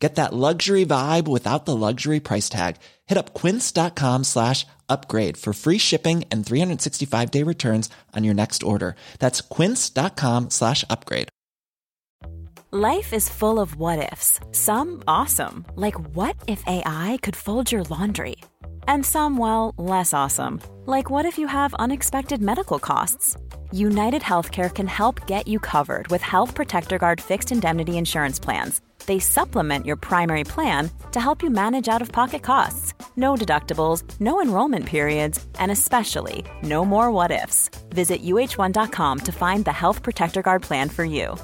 Get that luxury vibe without the luxury price tag. Hit up quince.com slash upgrade for free shipping and 365 day returns on your next order. That's quince.com slash upgrade. Life is full of what ifs. Some awesome, like what if AI could fold your laundry? And some, well, less awesome, like what if you have unexpected medical costs? United Healthcare can help get you covered with Health Protector Guard fixed indemnity insurance plans they supplement your primary plan to help you manage out of pocket costs. No deductibles, no enrollment periods, and especially no more what ifs. Visit uh1.com to find the Health Protector Guard plan for you.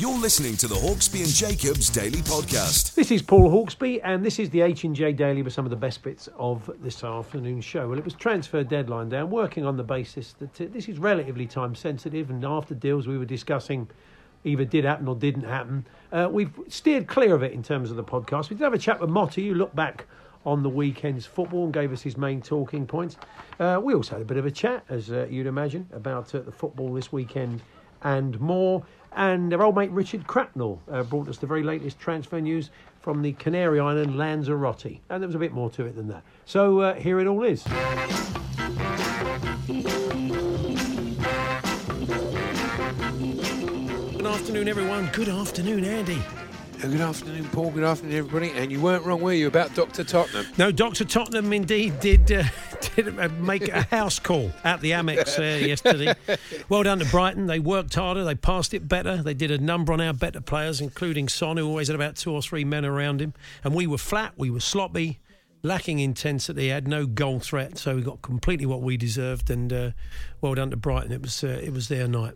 You're listening to the Hawksbee and Jacobs Daily Podcast. This is Paul Hawksbee, and this is the H and J Daily with some of the best bits of this afternoon show. Well, it was transfer deadline day. I'm working on the basis that this is relatively time sensitive, and after deals we were discussing either did happen or didn't happen. Uh, we've steered clear of it in terms of the podcast. We did have a chat with Motty, who looked back on the weekend's football and gave us his main talking points. Uh, we also had a bit of a chat, as uh, you'd imagine, about uh, the football this weekend and more. And our old mate Richard Cracknell uh, brought us the very latest transfer news from the Canary Island Lanzarote. And there was a bit more to it than that. So uh, here it all is. Afternoon, everyone. Good afternoon, Andy. Good afternoon, Paul. Good afternoon, everybody. And you weren't wrong, were you, about Dr. Tottenham? No, Dr. Tottenham indeed did, uh, did uh, make a house call at the Amex uh, yesterday. Well done to Brighton. They worked harder, they passed it better. They did a number on our better players, including Son, who always had about two or three men around him. And we were flat, we were sloppy, lacking intensity, had no goal threat. So we got completely what we deserved. And uh, well done to Brighton. It was, uh, it was their night.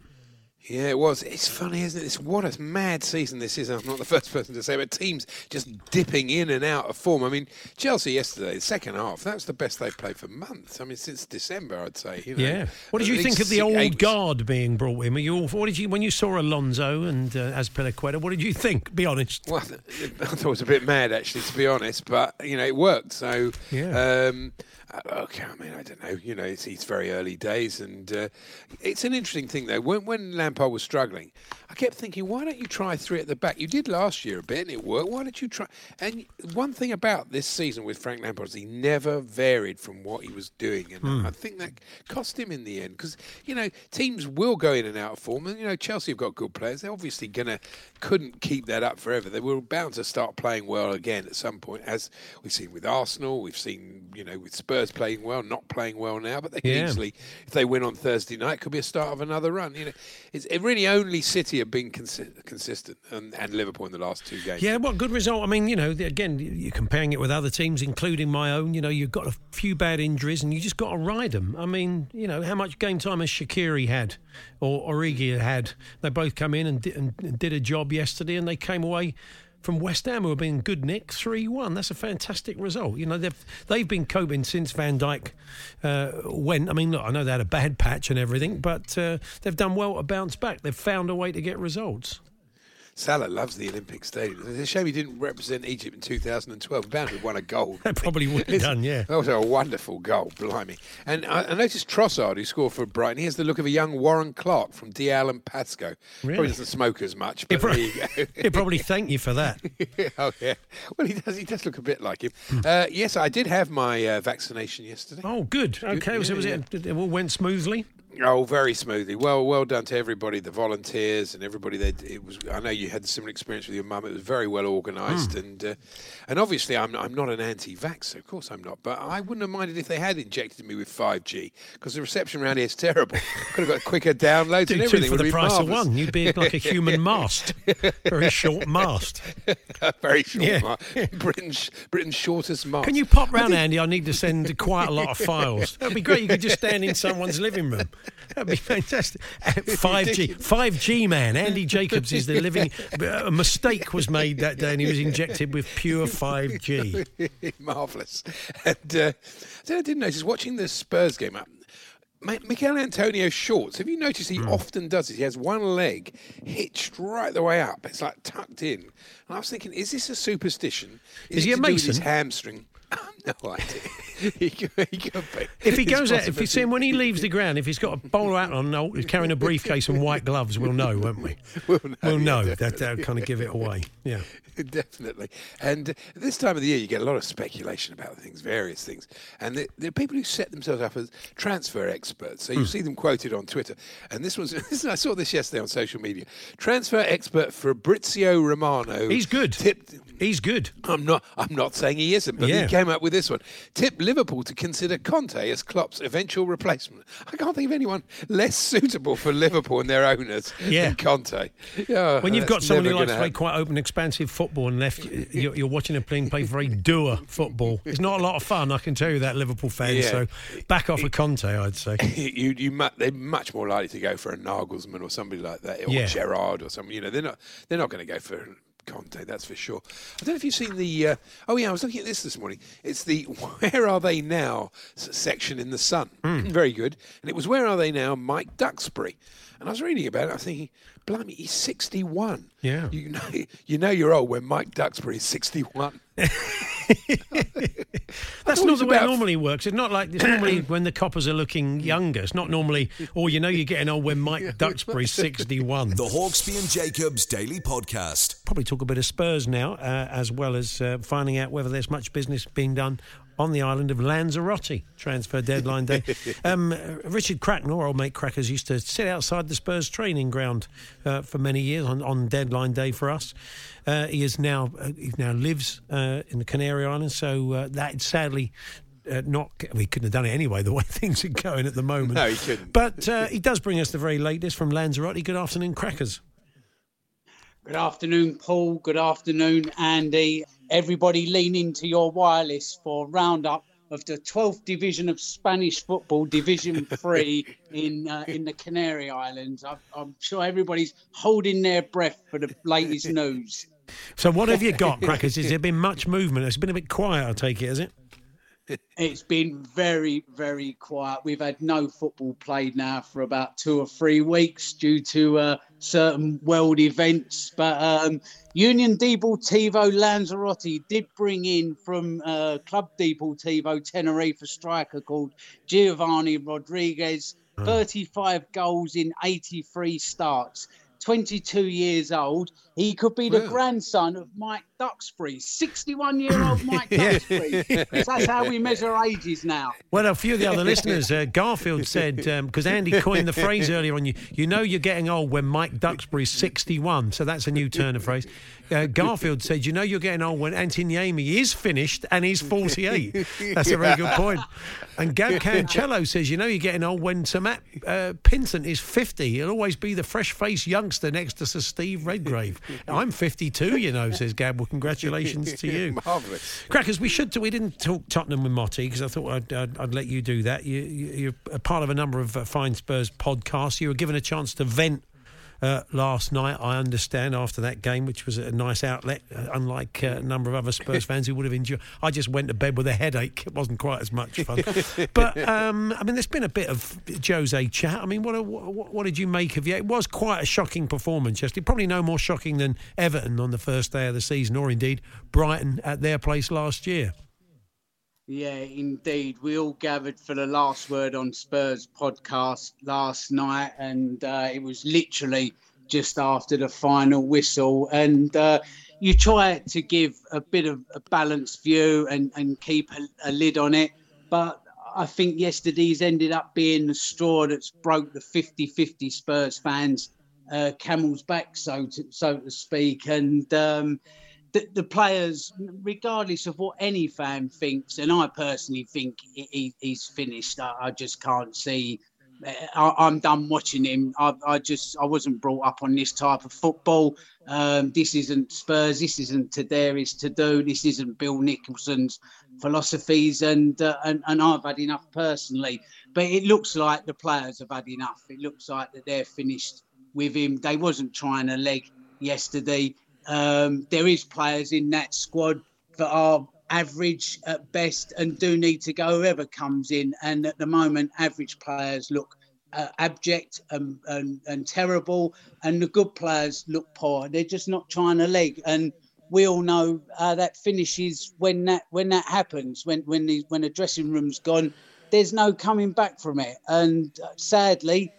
Yeah, it was. It's funny, isn't it? It's what a mad season this is. I'm not the first person to say, but teams just dipping in and out of form. I mean, Chelsea yesterday, the second half, that was the best they've played for months. I mean, since December, I'd say. You know, yeah. What did you think of the old eight... guard being brought in? You, what did you when you saw Alonso and uh, Azpilicueta? What did you think? Be honest. Well, I thought it was a bit mad, actually, to be honest. But you know, it worked. So yeah. Um, okay, I mean, I don't know. You know, it's, it's very early days, and uh, it's an interesting thing though. When when Lampard was struggling, I kept thinking, why don't you try three at the back? You did last year a bit, and it worked. Why don't you try? And one thing about this season with Frank Lampard is he never varied from what he was doing, and mm. I think that cost him in the end because you know teams will go in and out of form, and you know Chelsea have got good players. They're obviously gonna couldn't keep that up forever. They were bound to start playing well again at some point, as we've seen with Arsenal. We've seen you know with Spurs playing well, not playing well now, but they can yeah. easily, if they win on Thursday night, could be a start of another run. You know, it's it really only City have been consi- consistent, and, and, Liverpool in the last two games. Yeah, what good result? I mean, you know, again, you're comparing it with other teams, including my own. You know, you've got a few bad injuries, and you just got to ride them. I mean, you know, how much game time has Shaqiri had, or Origi had? They both come in and did, and did a job yesterday, and they came away from West Ham, who have been good, Nick, 3 1. That's a fantastic result. You know, they've, they've been coping since Van Dijk uh, went. I mean, look, I know they had a bad patch and everything, but uh, they've done well to bounce back. They've found a way to get results. Salah loves the Olympic Stadium. It's a shame he didn't represent Egypt in 2012. Bound to have won a gold. That probably would have done, yeah. That was a wonderful goal, blimey. And I, I, noticed Trossard, who scored for Brighton, he has the look of a young Warren Clarke from Dalziel and Pascoe. Really? Probably doesn't smoke as much, but probably, there you go. he'll probably thank you for that. oh, yeah. Well, he does, he does look a bit like him. Hmm. Uh, yes, I did have my uh, vaccination yesterday. Oh, good. Okay, good. so was yeah. it, it all went smoothly? Oh, very smoothly. Well, well done to everybody, the volunteers and everybody. That it was. I know you had a similar experience with your mum. It was very well organised, mm. and uh, and obviously, I'm I'm not an anti-vax. Of course, I'm not. But I wouldn't have minded if they had injected me with 5G because the reception around here is terrible. Could have got quicker downloads Do and everything. Two for the price marvelous. of one. You'd be like a human mast, very short mast. very short. Yeah. Mast. Britain's Britain's shortest mast. Can you pop round, I Andy? I need to send quite a lot of files. That'd be great. You could just stand in someone's living room. That'd be fantastic. 5G, 5G man. Andy Jacobs is the living. A mistake was made that day, and he was injected with pure 5G. Marvelous. And uh, I didn't notice watching the Spurs game up. Ma- Michael Antonio shorts. Have you noticed he Hmm. often does it? He has one leg hitched right the way up. It's like tucked in. And I was thinking, is this a superstition? Is it he a with his Mason? hamstring? no idea. he, could, he could be. If he goes out, if you see him when he leaves the ground, if he's got a bowler hat on, no, he's carrying a briefcase and white gloves, we'll know, won't we? We'll know, We'll know. definitely. That, that'll kind of give it away. Yeah. Definitely. And this time of the year, you get a lot of speculation about things, various things. And there there are people who set themselves up as transfer experts. So you hmm. see them quoted on Twitter. And this was, this, I saw this yesterday on social media. Transfer expert Fabrizio Romano. He's good. Tipped, He's good. I'm not. I'm not saying he isn't, but Yeah. he came up with this one. Tip Liverpool to consider Conte as Klopp's eventual replacement. I can't think of anyone less suitable for Liverpool and their owners Yeah. than Conte. Yeah, When you've got someone who likes to play quite open, expansive football, and left, you're, you're watching him playing play very doer football. It's not a lot of fun, I can tell you that, Liverpool fans. Yeah. So back off a Conte, I'd say. you, you, mu- they're much more likely to go for a Nagelsmann or somebody like that, or Yeah. Gerrard or something. You know, they're not. They're not going to go for Conte. That's for sure. I don't know if you've seen the. Uh, oh yeah, I was looking at this this morning. It's the "Where Are They Now" section in the Sun. Hmm. Very good. And it was "Where Are They Now?" Mike Duxbury. And I was reading about it. I was thinking, blimey, he's sixty-one. Yeah. You know, you know you're old when Mike Duxbury is sixty-one. That's not the way it normally works. It's not like it's normally when the coppers are looking younger. It's not normally, or you know, you're getting old when Mike Duxbury's 61. The Hawksbee and Jacobs Daily Podcast. Probably talk a bit of Spurs now, uh, as well as uh, finding out whether there's much business being done on the island of Lanzarote. Transfer deadline day. um, Richard Cracknell, old mate Crackers, used to sit outside the Spurs training ground uh, for many years on, on deadline day for us. Uh, he is now uh, he now lives uh, in the Canary Islands, so uh, that sadly. Uh, not, well, couldn't have done it anyway. The way things are going at the moment. No, he couldn't. But uh, he does bring us the very latest from Lanzarote. Good afternoon, Crackers. Good afternoon, Paul. Good afternoon, Andy. Everybody lean into your wireless for roundup of the 12th division of Spanish football, Division 3 in uh, in the Canary Islands. I'm, I'm sure everybody's holding their breath for the latest news. So, what have you got, Crackers? Has there been much movement? It's been a bit quiet, I take it, has it? It's been very, very quiet. We've had no football played now for about two or three weeks due to uh, certain world events. But um, Union Deportivo Lanzarote did bring in from uh, Club Deportivo Tenerife a striker called Giovanni Rodriguez. 35 goals in 83 starts. 22 years old. He could be the Wow. grandson of Mike Duxbury, 61 year old Mike Duxbury. That's how we measure ages now. Well, a few of the other listeners, uh, Garfield said, because Andy coined the phrase earlier on, you, you know you're getting old when Mike Duxbury's 61. So that's a new turn of phrase. Uh, Garfield said, you know you're getting old when Antti Niemi is finished and he's 48. That's a very good point. And Gab Cancello says, you know you're getting old when Sir Matt uh, Pinsent is 50. He'll always be the fresh-faced youngster next to Sir Steve Redgrave. I'm 52, you know, says Gab. Well, congratulations to you. Marvellous. Crackers, we should. We didn't talk Tottenham with Motty because I thought I'd, I'd, I'd let you do that. You, you, you're a part of a number of uh, fine Spurs podcasts. You were given a chance to vent uh, last night. I understand after that game, which was a nice outlet, uh, unlike uh, a number of other Spurs fans who would have enjoyed. I just went to bed with a headache. It wasn't quite as much fun. but um, I mean, there's been a bit of Jose chat. I mean, what, what what did you make of it? It was quite a shocking performance yesterday. Probably no more shocking than Everton on the first day of the season, or indeed Brighton at their place last year. Yeah, indeed. We all gathered for the last word on Spurs podcast last night, and uh, it was literally just after the final whistle. And uh, you try to give a bit of a balanced view and, and keep a, a lid on it. But I think yesterday's ended up being the straw that's broke the 50 50 Spurs fans' uh, camel's back, so to, so to speak. And um, the, the players, regardless of what any fan thinks, and I personally think he, he- he's finished. I, I just can't see. I, I'm done watching him. I, I just I wasn't brought up on this type of football. Um, this isn't Spurs. This isn't To Dare Is To Do. This isn't Bill Nicholson's philosophies, and, uh, and and I've had enough personally. But it looks like the players have had enough. It looks like that they're finished with him. They wasn't trying a leg yesterday. Um, there is players in that squad that are average at best and do need to go whoever comes in. And at the moment, average players look uh, abject and, and, and terrible, and the good players look poor. They're just not trying to leg. And we all know uh, that finishes when that when that happens. When when the when the dressing room's gone, there's no coming back from it. And uh, sadly,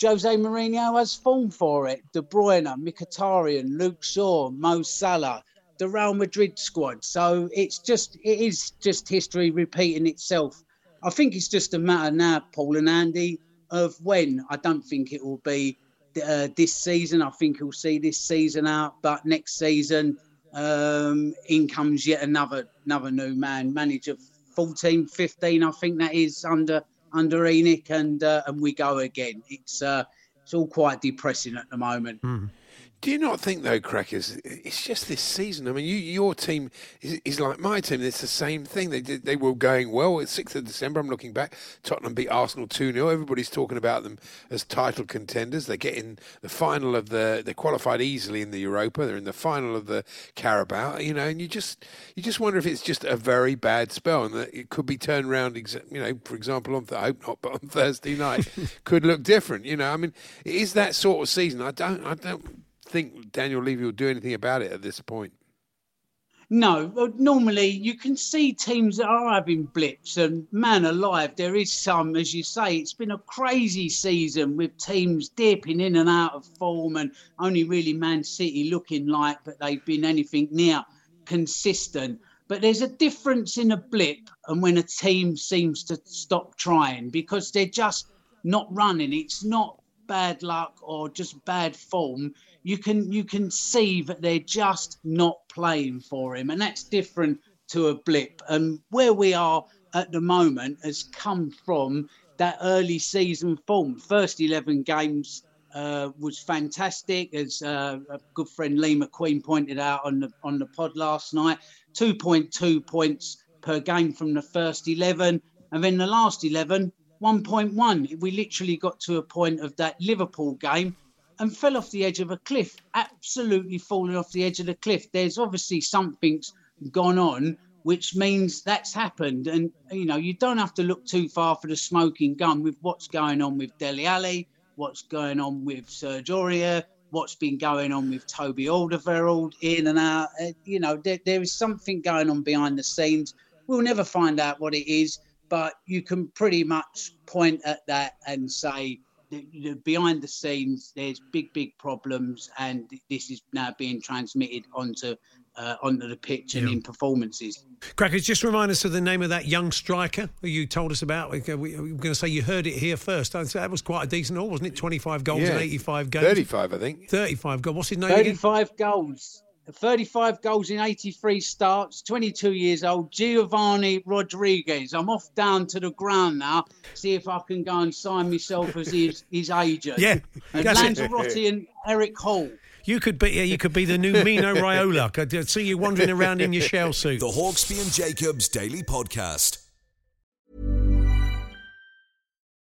Jose Mourinho has form for it. De Bruyne, Mkhitaryan, Luke Shaw, Mo Salah, the Real Madrid squad. So it's just it is just history repeating itself. I think it's just a matter now, Paul and Andy, of when. I don't think it will be uh, this season. I think he'll see this season out, but next season, um, in comes yet another another new man, manager 14, 15, I think that is under under ENIC, and uh, and we go again. It's uh, it's all quite depressing at the moment. Mm. Do you not think, though, Crackers, it's just this season? I mean, you, your team is, is, like my team. It's the same thing. They they were going well. It's 6th of December, I'm looking back. Tottenham beat Arsenal 2 0. Everybody's talking about them as title contenders. They get in the final of the. They qualified easily in the Europa. They're in the final of the Carabao, you know, and you just you just wonder if it's just a very bad spell and that it could be turned around, you know, for example, on, I hope not, but on Thursday night could look different, you know. I mean, it is that sort of season. I don't, I don't think Daniel Levy will do anything about it at this point. No, well, normally you can see teams that are having blips, and man alive, there is some, as you say, it's been a crazy season with teams dipping in and out of form, and only really Man City looking like that they've been anything near consistent. But there's a difference in a blip and when a team seems to stop trying because they're just not running. It's not bad luck or just bad form you can you can see that they're just not playing for him, and that's different to a blip. And where we are at the moment has come from that early season form. First eleven games uh, was fantastic, as uh, a good friend Lee McQueen pointed out on the on the pod last night. Two point two points per game from the first eleven, and then the last eleven. 1.1. We literally got to a point of that Liverpool game and fell off the edge of a cliff, absolutely falling off the edge of the cliff. There's obviously something's gone on, which means that's happened. And, you know, you don't have to look too far for the smoking gun with what's going on with Dele Alli, what's going on with Serge Aurier, what's been going on with Toby Alderweireld in and out. Uh, you know, there, there is something going on behind the scenes. We'll never find out what it is, but you can pretty much point at that and say, the, behind the scenes, there's big, big problems, and this is now being transmitted onto uh, onto the pitch and yeah. in performances. Crackers, just remind us of the name of that young striker who you told us about. We, are going to say you heard it here first. That was quite a decent haul, wasn't it? 25 goals yeah. in 85 games. 35, I think. 35 goals. What's his name 35 again? goals. 35 goals in 83 starts, 22 years old, Giovanni Rodriguez. I'm off down to the ground now, see if I can go and sign myself as his, his agent. Yeah, and Lanzarote and Eric Hall. You could be Yeah. you could be the new Mino Raiola. I see you wandering around in your shell suit. The Hawksbee and Jacobs Daily Podcast.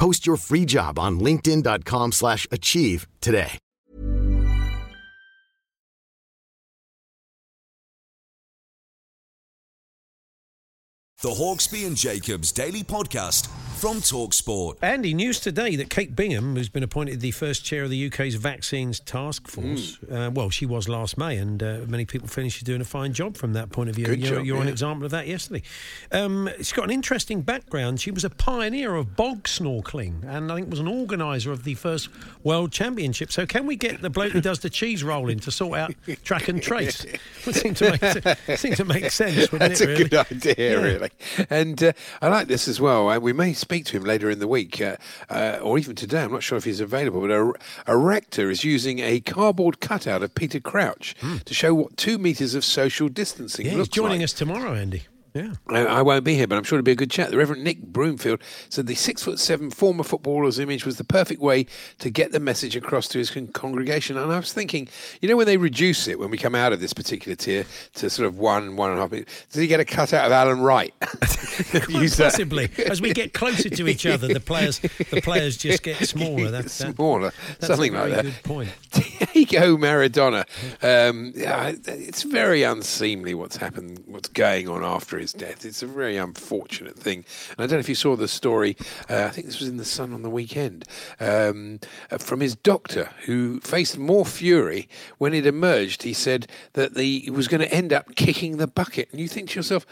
Post your free job on linkedin.com/achieve slash achieve today. The Hawksbee and Jacobs Daily Podcast from Talksport. Andy, news today that Kate Bingham, who's been appointed the first chair of the UK's vaccines task force, Mm. uh, well, she was last May, and uh, many people feel she's doing a fine job from that point of view. Good you're job, you're an example of that yesterday. Um, she's got an interesting background. She was a pioneer of bog snorkeling, and I think was an organiser of the first World Championship. So, can we get the bloke who does the cheese rolling to sort out track and trace? Would seem to make, seem to make sense, That's it? a really? good idea, Yeah. really. And uh, I like this as well. We may speak to him later in the week, uh, uh, or even today. I'm not sure if he's available. But a, a rector is using a cardboard cutout of Peter Crouch to show what two metres of social distancing. Yeah, he's joining like. us tomorrow, Andy. Yeah. I, I won't be here, but I'm sure it'll be a good chat. The Reverend Nick Broomfield said the six foot seven former footballer's image was the perfect way to get the message across to his con- congregation. And I was thinking, you know, when they reduce it, when we come out of this particular tier to sort of one, one and a half, does he get a cut out of Alan Wright? Possibly, as we get closer to each other, the players the players just get smaller. That's that- Smaller, something a like that. Good point. Diego Maradona. Um, yeah, it's very unseemly what's happened, what's going on after his death. It's a very unfortunate thing. And I don't know if you saw the story, uh, I think this was in The Sun on the weekend, um, uh, from his doctor who faced more fury when it emerged. He said that the, he was going to end up kicking the bucket. And you think to yourself,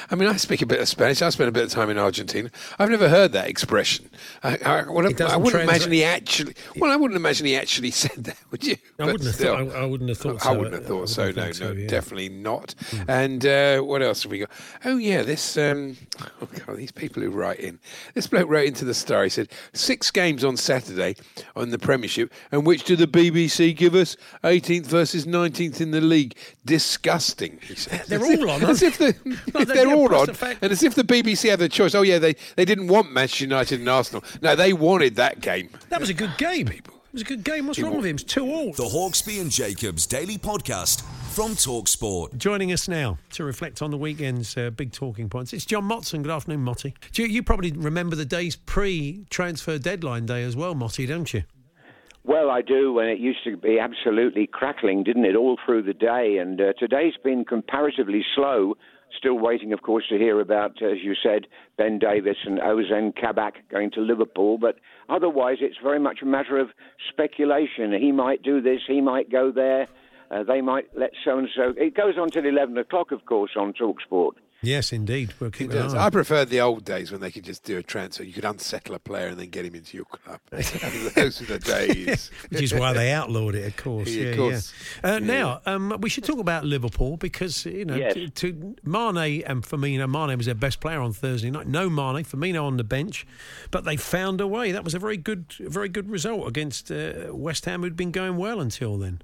I mean, I speak a bit of Spanish, I spent a bit of time in Argentina. I've never heard that expression. I, I, well, I wouldn't imagine he actually, well, I wouldn't imagine he actually said that, would you? I wouldn't have still. thought. I, I wouldn't have thought. I so. wouldn't have thought so. No, think no, yeah. Definitely not. And uh, what else have we got? Oh yeah, this. Um, oh God, these people who write in. This bloke wrote into the Star. He said six games on Saturday on the Premiership, and which do the BBC give us? 18th versus 19th in the league. Disgusting. He said. They're all on, As if, the, No, if they- they're all on, the and as if the BBC had the choice. Oh yeah, they they didn't want Manchester United and Arsenal. No, they wanted that game. That was a good game. People. It was a good game. What's wrong with him? It's two all. The Hawksbee and Jacobs Daily Podcast from Talksport. Joining us now to reflect on the weekend's uh, big talking points. It's John Motson. Good afternoon, Motty. You, you probably remember the days pre-transfer deadline day as well, Motty, don't you? Well, I do, and it used to be absolutely crackling, didn't it, all through the day? And uh, today's been comparatively slow. Still waiting, of course, to hear about, as you said, Ben Davies and Ozan Kabak going to Liverpool. But otherwise, it's very much a matter of speculation. He might do this, he might go there. Uh, they might let so and so. It goes on till 11 o'clock, of course, on Talksport. Yes, indeed. We'll keep It does. I it. preferred the old days when they could just do a transfer. You could unsettle a player and then get him into your club. Those were the days. Which is why they outlawed it, of course. Yeah, Yeah, of course. yeah. Uh, Yeah. Now, um, we should talk about Liverpool because, you know, Yes. to, to Mane and Firmino, Mane was their best player on Thursday night. No Mane, Firmino on the bench, but they found a way. That was a very good, very good result against uh, West Ham, who'd been going well until then.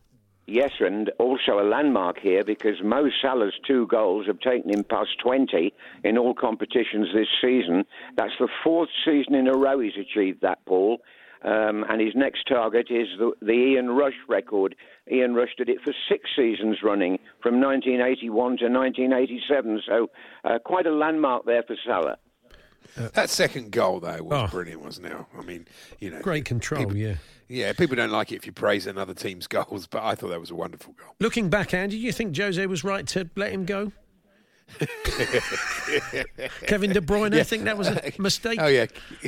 Yes, and also a landmark here because Mo Salah's two goals have taken him past 20 in all competitions this season. That's the fourth season in a row he's achieved that, Paul. Um, and his next target is the, the Ian Rush record. Ian Rush did it for six seasons running from 1981 to 1987. So uh, quite a landmark there for Salah. That second goal, though, was Oh. brilliant, wasn't it? I mean, you know, Great control, people- yeah. Yeah, people don't like it if you praise another team's goals, but I thought that was a wonderful goal. Looking back, Andy, do you think Jose was right to let him go? Kevin De Bruyne, I think that was a mistake. Oh yeah,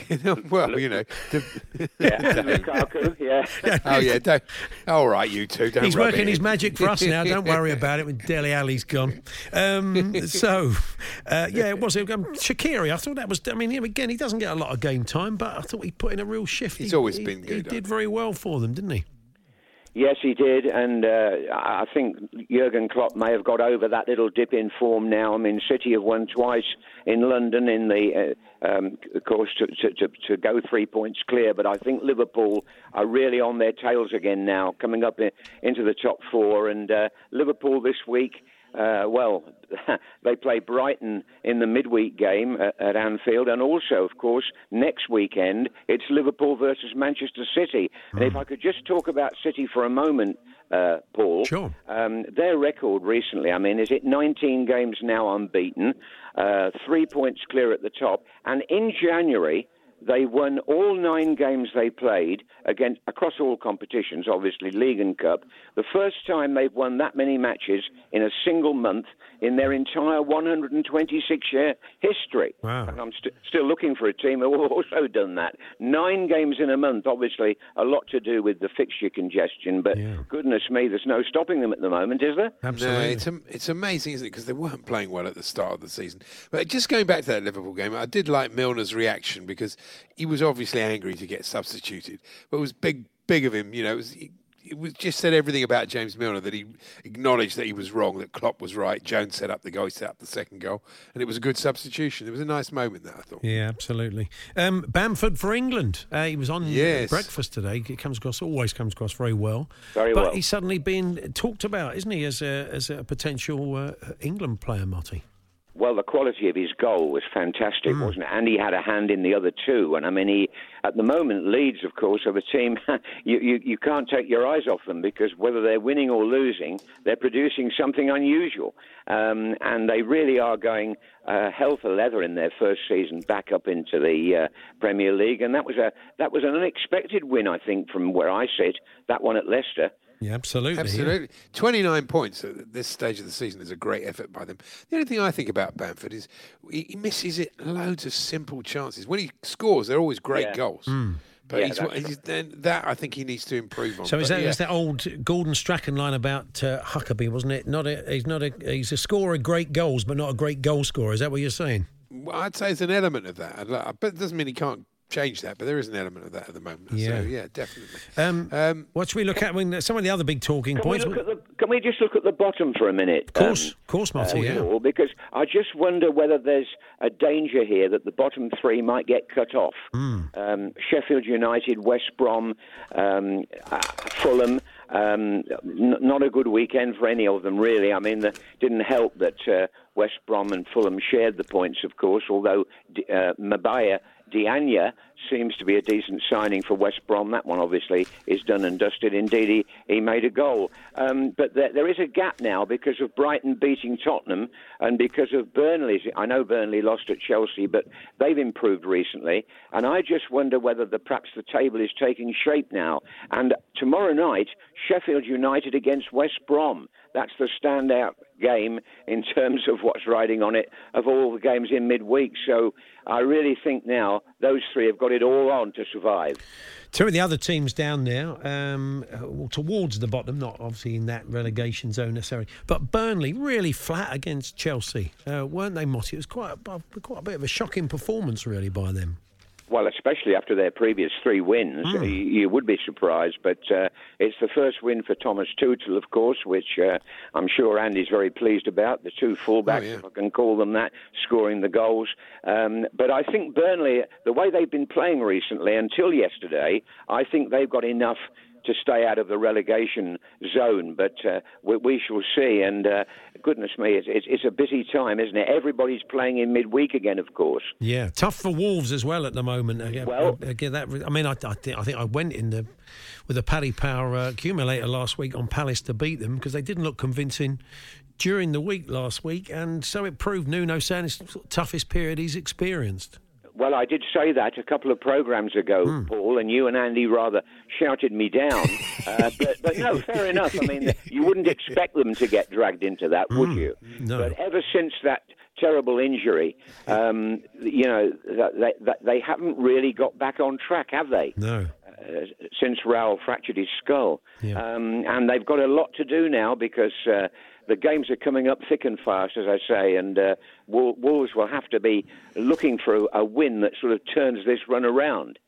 well you know. the- Yeah, Lukaku, yeah. oh yeah, don't, all right, you two. Don't He's working his magic for us now. Don't worry about it when Dele Alli's gone. Um, so, uh, yeah, it was. Um, Shaqiri, I thought that was. I mean, again, he doesn't get a lot of game time, but I thought he put in a real shift. He's He- always he- been He did very well for them, didn't he? Yes, he did, and uh, I think Jurgen Klopp may have got over that little dip in form now. I mean, City have won twice in London in the, uh, um, of course, to, to, to, go three points clear. But I think Liverpool are really on their tails again now, coming up in, into the top four. And uh, Liverpool this week Uh, well, they play Brighton in the midweek game at, at, Anfield, and also, of course, next weekend it's Liverpool versus Manchester City. Mm. And if I could just talk about City for a moment, uh, Paul. Sure. Um, their record recently, I mean, is it 19 games now unbeaten, uh, three points clear at the top, and in January they won all nine games they played against across all competitions, obviously league and cup. The first time they've won that many matches in a single month in their entire 126-year history. Wow. And I'm st- still looking for a team who have also done that. Nine games in a month, obviously a lot to do with the fixture congestion, but yeah. goodness me, there's no stopping them at the moment, is there? Absolutely. No, it's, it's amazing, isn't it? Because they weren't playing well at the start of the season. But just going back to that Liverpool game, I did like Milner's reaction because he was obviously angry to get substituted, but it was big, big of him. You know, it was, it was just said everything about James Milner that he acknowledged that he was wrong, that Klopp was right. Jones set up the goal, he set up the second goal, and it was a good substitution. It was a nice moment that I thought. Yeah, absolutely. Um, Bamford for England. Uh, he was on yes. breakfast today. It comes across, always comes across very well. Very but well. he's suddenly being talked about, isn't he, as a as a potential uh, England player, Marty? Well, the quality of his goal was fantastic, mm. wasn't it? And he had a hand in the other two. And I mean, he at the moment Leeds, of course, are a team you, you you can't take your eyes off them because whether they're winning or losing, they're producing something unusual. Um, and they really are going uh, hell for leather in their first season back up into the uh, Premier League. And that was a that was an unexpected win, I think, from where I sit. That one at Leicester. Yeah, absolutely. Absolutely. 29 points at this stage of the season is a great effort by them. The only thing I think about Bamford is he misses it loads of simple chances. When he scores, they're always great yeah. goals. Mm. But Yeah, he's, that's he's, then that I think he needs to improve on. So is that, yeah. is that old Gordon Strachan line about uh, Huckerby, wasn't it? Not a, he's not a he's a scorer of great goals, but not a great goal scorer. Is that what you're saying? Well, I'd say it's an element of that. But it doesn't mean he can't change that. But there is an element of that at the moment. Yeah. So, yeah, definitely. Um, Um, what should we look at? I mean, some of the other big talking Can we, points. look at the, can we just look at the bottom for a minute? Of course, Um, of course, Marty. uh, yeah. Paul, Because I just wonder whether there's a danger here that the bottom three might get cut off. Um, Sheffield United, West Brom, um, uh, Fulham. Um, n- not a good weekend for any of them, really. I mean, it didn't help that uh, West Brom and Fulham shared the points, of course, although uh, Mbaye Diagne seems to be a decent signing for West Brom. That one obviously is done and dusted. Indeed, he, he made a goal. Um, but there, there is a gap now because of Brighton beating Tottenham and because of Burnley's. I know Burnley lost at Chelsea, but they've improved recently. And I just wonder whether the, perhaps the table is taking shape now. And tomorrow night, Sheffield United against West Brom. That's the standout game in terms of what's riding on it of all the games in midweek. So I really think now those three have got it all on to survive. Two of the other teams down there, um, towards the bottom, not obviously in that relegation zone necessarily, but Burnley really flat against Chelsea, uh, weren't they, Motty? It was quite a, quite a bit of a shocking performance, really, by them. Well, especially after their previous three wins, you, you would be surprised. But uh, it's the first win for Thomas Tuchel, of course, which uh, I'm sure Andy's very pleased about. The two fullbacks, if I can call them that, scoring the goals. Um, but I think Burnley, the way they've been playing recently until yesterday, I think they've got enough to stay out of the relegation zone. But uh, we, we shall see. And uh, goodness me, it's, it's, it's a busy time, isn't it? Everybody's playing in midweek again, of course. Yeah, tough for Wolves as well at the moment. Again, Well- again, that, I mean, I, I, think, I think I went in the with a Paddy Power uh, accumulator last week on Palace to beat them because they didn't look convincing during the week last week, and so it proved Nuno it's toughest period he's experienced. Well, I did say that a couple of programs ago, Paul, and you and Andy rather shouted me down. uh, but, but no, fair enough. I mean, you wouldn't expect them to get dragged into that, would you? No. But ever since that terrible injury, um, you know, that- they, they haven't really got back on track, have they? No. Uh, since Raul fractured his skull. Yeah. Um, and they've got a lot to do now because uh, the games are coming up thick and fast, as I say, and uh, Wolves will have to be looking for a win that sort of turns this run around.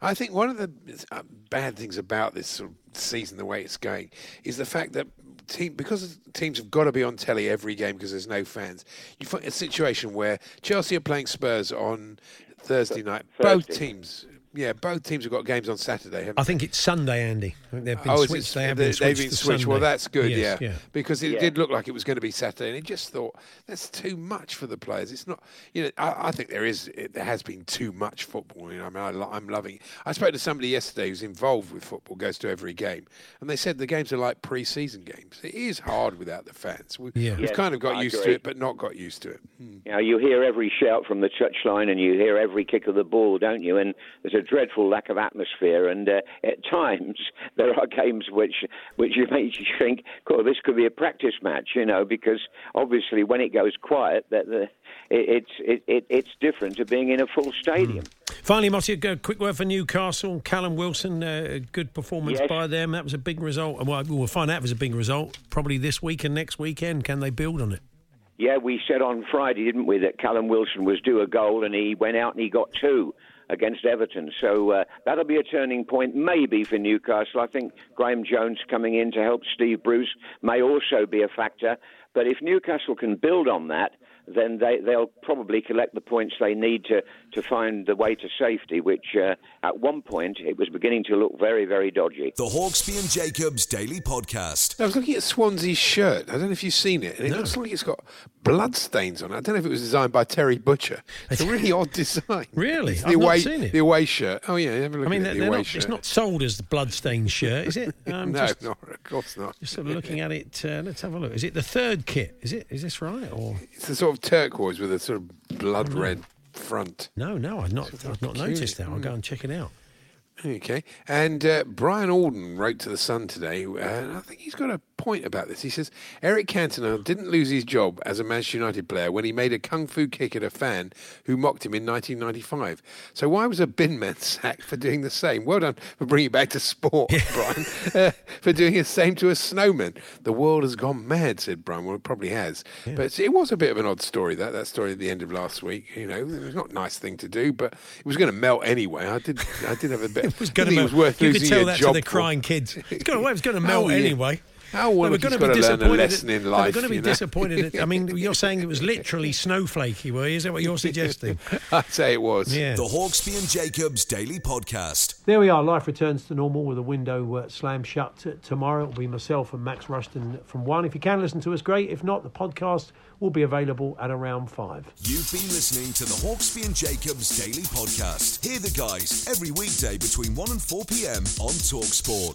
I think one of the uh, bad things about this sort of season, the way it's going, is the fact that team because teams have got to be on telly every game because there's no fans. You find a situation where Chelsea are playing Spurs on Thursday night. Both teams Yeah, both teams have got games on Saturday. Haven't I think it's Sunday, Andy. I think they've been oh, is it- switched. They have they- been they've switched. been to switched. Well, that's good, Yes, yeah. yeah. Because it Yeah. did look like it was going to be Saturday, and it just thought that's too much for the players. It's not, you know. I, I think there is, it, there has been too much football. You know, I mean, I, I'm loving. it. I spoke to somebody yesterday who's involved with football, goes to every game, and they said the games are like pre-season games. It is hard without the fans. We, Yeah. We've Yes, kind of got I used to it, but not got used to it. Hmm. You know, you hear every shout from the touchline and you hear every kick of the ball, don't you? And there's a dreadful lack of atmosphere. And uh, at times there are games which which you make you think, "God, this could be a practice match," you know, because obviously when it goes quiet, that the it, it's it, it, it's different to being in a full stadium. Finally, Motty, a quick word for Newcastle. Callum Wilson, uh, a good performance Yes. by them. That was a big result. Well, we'll find out if it was a big result probably this week and next weekend. Can they build on it? Yeah, we said on Friday, didn't we, that Callum Wilson was due a goal and he went out and he got two against Everton. So uh, that'll be a turning point, maybe for Newcastle. I think Graeme Jones coming in to help Steve Bruce may also be a factor. But if Newcastle can build on that, then they, they'll probably collect the points they need to, to find the way to safety, which uh, at one point it was beginning to look very, very dodgy. The Hawksbee and Jacobs Daily Podcast. I was looking at Swansea's shirt. I don't know if you've seen it. And it looks like it's got blood stains on it. I don't know if it was designed by Terry Butcher. It's a really odd design. Really? It's I've the not away, seen it. The away shirt. Oh, yeah. Have a look I mean, at the away not, shirt. it's not sold as the bloodstained shirt, is it? Um, no, just, no, of course not. just sort of looking at it. Uh, let's have a look. Is it the third kit? Is it? Is this right? Or It's a sort of turquoise with a sort of blood red front. no? No, I've not. I've not noticed that. I'll go and check it out. Okay. And uh, Brian Alden wrote to the Sun today, and I think he's got a point about this. He says Eric Cantona didn't lose his job as a Manchester United player when he made a kung fu kick at a fan who mocked him in 1995. So why was a bin man sacked for doing the same? Well done for bringing it back to sport, Brian. Uh, for doing the same to a snowman. The world has gone mad, said Brian. Well, it probably has. But it was a bit of an odd story, that, that story at the end of last week. You know, it was not a nice thing to do, but it was going to melt anyway. I did I did have a bit It was going to melt. was worth You could tell that to the crying kids. It's going to, it was going to Oh, melt yeah. anyway. Well, They look, were he's gonna got to learn a disappointed lesson at- in they life. were going to be you know. disappointed. At, I mean, you're saying it was literally snowflakey, were you? Is that what you're suggesting? I'd say it was. Yeah. The Hawksbee and Jacobs Daily Podcast. There we are. Life returns to normal with a window uh, slam shut t- tomorrow. It'll be myself and Max Rushton from one. If you can listen to us, great. If not, the podcast will be available at around five. You've been listening to the Hawksbee and Jacobs Daily Podcast. Hear the guys every weekday between 1 and 4 p.m. on Talksport.